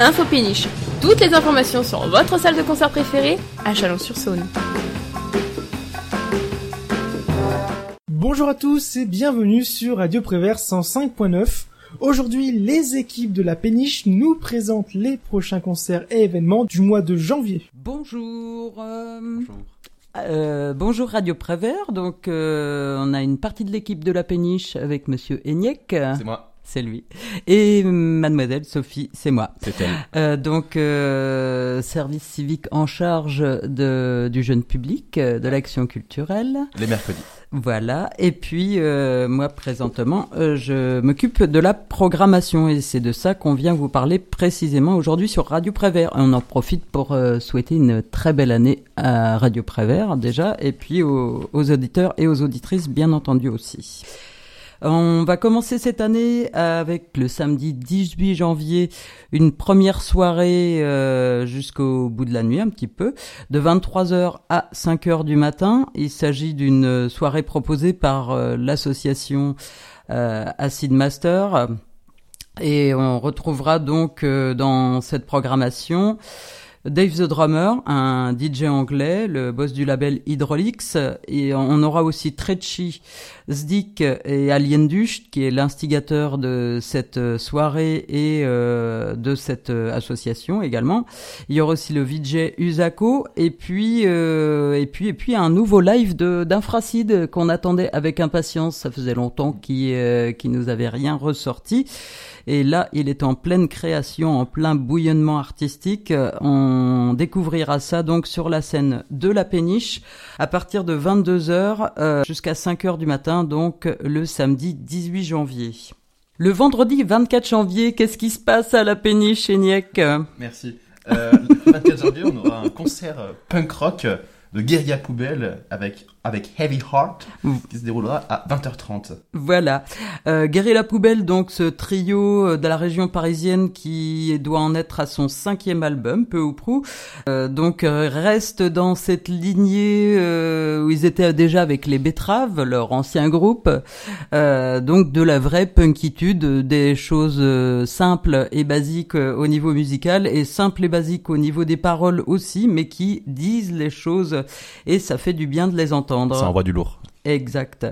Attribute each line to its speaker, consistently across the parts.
Speaker 1: Info Péniche. Toutes les informations sur votre salle de concert préférée à Chalon-sur-Saône.
Speaker 2: Bonjour à tous et bienvenue sur Radio Prévert 105.9. Aujourd'hui, les équipes de la péniche nous présentent les prochains concerts et événements du mois de janvier.
Speaker 3: Bonjour. euh, euh, bonjour Radio Prévert. Donc, euh, on a une partie de l'équipe de la péniche avec Monsieur Eniek.
Speaker 4: C'est moi.
Speaker 3: C'est lui. Et Mademoiselle Sophie, c'est moi.
Speaker 4: C'est elle.
Speaker 3: Euh, donc, euh, service civique en charge de, du jeune public, euh, de l'action culturelle.
Speaker 4: Les mercredis.
Speaker 3: Voilà. Et puis, euh, moi, présentement, euh, je m'occupe de la programmation et c'est de ça qu'on vient vous parler précisément aujourd'hui sur Radio Prévert. Et on en profite pour euh, souhaiter une très belle année à Radio Prévert déjà et puis aux, aux auditeurs et aux auditrices, bien entendu aussi. On va commencer cette année avec le samedi 18 janvier, une première soirée euh, jusqu'au bout de la nuit un petit peu, de 23h à 5h du matin. Il s'agit d'une soirée proposée par euh, l'association euh, Acid Master. Et on retrouvera donc euh, dans cette programmation Dave the Drummer, un DJ anglais, le boss du label Hydraulics, et on aura aussi Trecci, Zdik et Alien Ducht, qui est l'instigateur de cette soirée et euh, de cette association également. Il y aura aussi le VJ Usako, et puis euh, et puis et puis un nouveau live de d'Infracide qu'on attendait avec impatience. Ça faisait longtemps qui euh, qui nous avait rien ressorti. Et là, il est en pleine création, en plein bouillonnement artistique. On découvrira ça donc sur la scène de la péniche à partir de 22h euh, jusqu'à 5h du matin, donc le samedi 18 janvier. Le vendredi 24 janvier, qu'est-ce qui se passe à la péniche, Eniek?
Speaker 4: Merci. Euh, le 24 janvier, on aura un concert punk rock de Guerilla Poubelle avec, avec Heavy Heart qui se déroulera à 20h30.
Speaker 3: Voilà. Euh, Guerilla Poubelle, donc ce trio euh, de la région parisienne qui doit en être à son cinquième album, peu ou prou. Euh, donc euh, reste dans cette lignée euh, où ils étaient déjà avec les Betraves, leur ancien groupe. Euh, donc de la vraie punkitude, des choses simples et basiques au niveau musical et simples et basiques au niveau des paroles aussi, mais qui disent les choses et ça fait du bien de les entendre.
Speaker 4: Ça envoie du lourd.
Speaker 3: Exact.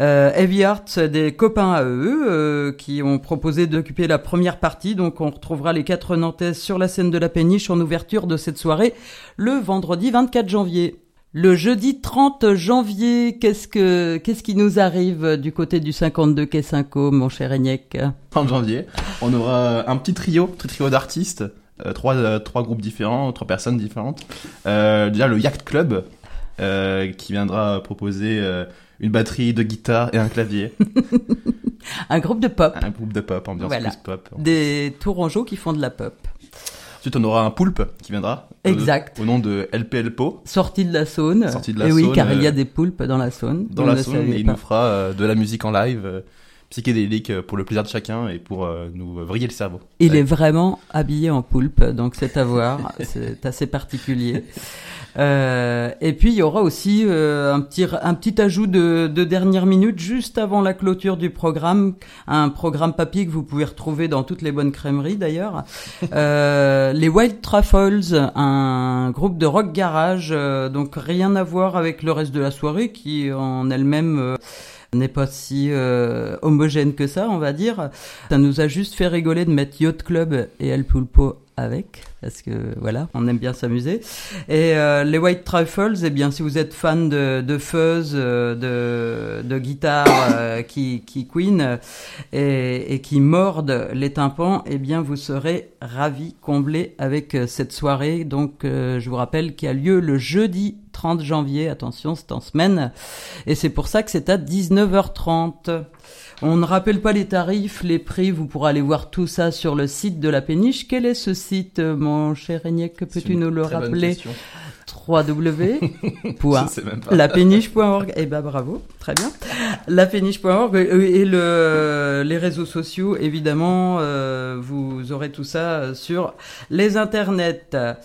Speaker 3: Euh, Heavy Heart, des copains à eux euh, qui ont proposé d'occuper la première partie. Donc on retrouvera les quatre Nantaises sur la scène de la péniche en ouverture de cette soirée le vendredi 24 janvier. Le jeudi 30 janvier, qu'est-ce que qu'est-ce qui nous arrive du côté du 52 quai Cinco, mon cher Eniek
Speaker 4: 30 janvier, on aura un petit trio, petit trio d'artistes, trois, euh, trois groupes différents, trois personnes différentes. Euh, déjà le Yacht Club, euh, qui viendra proposer euh, une batterie de guitare et un clavier.
Speaker 3: Un groupe de pop,
Speaker 4: un groupe de pop, ambiance
Speaker 3: Voilà.
Speaker 4: plus pop.
Speaker 3: des tourangeaux qui font de la pop.
Speaker 4: Ensuite, on aura un poulpe qui viendra.
Speaker 3: Exact.
Speaker 4: Au, nom de LPL Po.
Speaker 3: Sortie de la Saône.
Speaker 4: Sortie de la
Speaker 3: et oui,
Speaker 4: Saône,
Speaker 3: car il y a
Speaker 4: euh,
Speaker 3: des poulpes dans la Saône.
Speaker 4: dans la
Speaker 3: ne
Speaker 4: Saône et il
Speaker 3: pas.
Speaker 4: nous fera euh, de la musique en live euh, psychédélique euh, pour le plaisir de chacun et pour euh, nous vriller le cerveau.
Speaker 3: Il
Speaker 4: Ouais.
Speaker 3: est vraiment habillé en poulpe, donc c'est à voir. c'est assez particulier. Euh, et puis il y aura aussi euh, un petit un petit ajout de, de dernière minute juste avant la clôture du programme, un programme papier que vous pouvez retrouver dans toutes les bonnes crèmeries d'ailleurs. Euh, les Wild Truffles, un groupe de rock garage, euh, donc rien à voir avec le reste de la soirée qui en elle-même euh, n'est pas si euh, homogène que ça, on va dire. Ça nous a juste fait rigoler de mettre Yacht Club et El Pulpo avec, parce que voilà, on aime bien s'amuser. Et euh, les White Truffles, eh bien, si vous êtes fan de, de fuzz, euh, de, de guitare euh, qui, qui queen euh, et, et qui mordent les tympans, eh bien, vous serez ravis, comblés avec euh, cette soirée. Donc, euh, je vous rappelle qu'il a lieu le jeudi 30 janvier. Attention, c'est en semaine. Et c'est pour ça que c'est à 19h30. On ne rappelle pas les tarifs, les prix, vous pourrez aller voir tout ça sur le site de la péniche. Quel est ce site, mon cher Eniek
Speaker 4: C'est
Speaker 3: Peux-tu nous le rappeler?
Speaker 4: question.
Speaker 3: www.
Speaker 4: Je sais même pas.
Speaker 3: lapéniche.org. Eh ben bravo, très bien. Lapéniche.org et le, les réseaux sociaux, évidemment, euh, vous aurez tout ça sur les internets.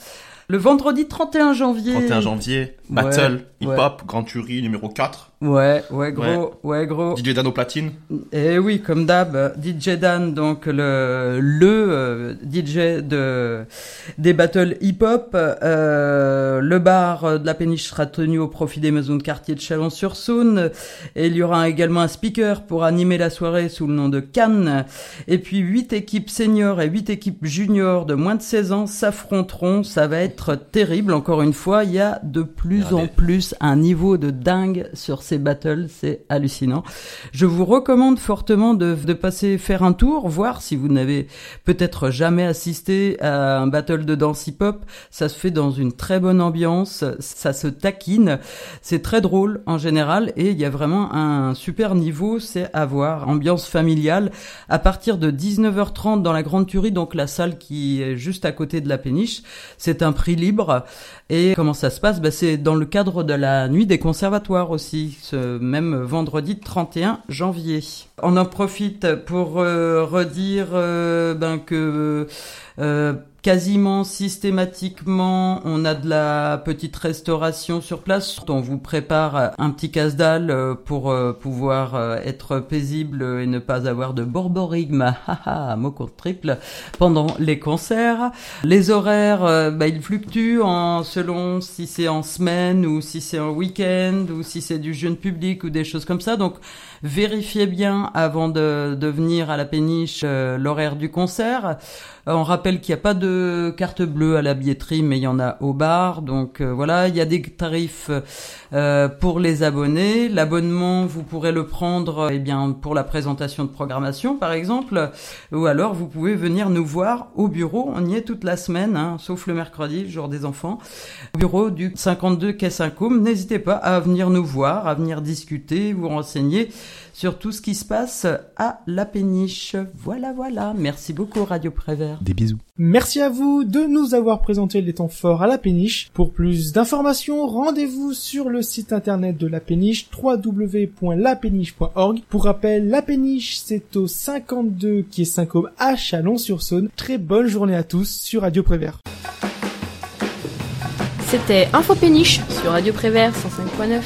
Speaker 3: Le vendredi 31 janvier.
Speaker 4: 31 janvier, Battle,
Speaker 3: ouais.
Speaker 4: hip-hop, Grand Jury numéro 4.
Speaker 3: Ouais, ouais, gros, ouais, gros.
Speaker 4: DJ Dan au platine.
Speaker 3: Et oui, comme d'hab, DJ Dan, donc le le euh, DJ de des battles hip-hop. Euh, le bar de la péniche sera tenu au profit des maisons de quartier de Chalon-sur-Saône. Et il y aura également un speaker pour animer la soirée sous le nom de Cannes. Et puis huit équipes seniors et huit équipes juniors de moins de 16 ans s'affronteront. Ça va être terrible. Encore une fois, il y a de plus en plus un niveau de dingue sur ces battles, c'est hallucinant. Je vous recommande fortement de, de passer faire un tour, voir si vous n'avez peut-être jamais assisté à un battle de danse hip-hop. Ça se fait dans une très bonne ambiance, ça se taquine, c'est très drôle en général et il y a vraiment un super niveau, c'est à voir. Ambiance familiale à partir de 19h30 dans la Grande Tuerie, donc la salle qui est juste à côté de la péniche. C'est un prix libre et comment ça se passe? Bah, C'est dans le cadre de la nuit des conservatoires aussi, ce même vendredi 31 janvier. On en profite pour euh, redire euh, ben, que euh, quasiment systématiquement, on a de la petite restauration sur place. On vous prépare un petit casse-dalle euh, pour euh, pouvoir euh, être paisible et ne pas avoir de borborigme, mot contre triple, pendant les concerts. Les horaires, bah, ils fluctuent en, selon si c'est en semaine ou si c'est en week-end ou si c'est du jeune public ou des choses comme ça. Donc, vérifiez bien avant de, de venir à la péniche l'horaire du concert. On rappelle qu'il n'y a pas de carte bleue à la billetterie, mais il y en a au bar. Donc euh, voilà, il y a des tarifs euh, pour les abonnés. L'abonnement, vous pourrez le prendre eh bien pour la présentation de programmation, par exemple, ou alors vous pouvez venir nous voir au bureau. On y est toute la semaine, hein, sauf le mercredi, jour des enfants. Au bureau du 52 quai Saint-Côme. N'hésitez pas à venir nous voir, à venir discuter, vous renseigner sur tout ce qui se passe à la péniche. Voilà, voilà. Merci beaucoup Radio Prévert.
Speaker 4: Des bisous.
Speaker 2: Merci à vous de nous avoir présenté les temps forts à la péniche. Pour plus d'informations, rendez-vous sur le site internet de la péniche www.lapéniche.org. Pour rappel, la péniche c'est au 52 qui est 5 à Chalon-sur-Saône. Très bonne journée à tous sur Radio Prévert.
Speaker 1: C'était Info Péniche sur Radio Prévert 105.9.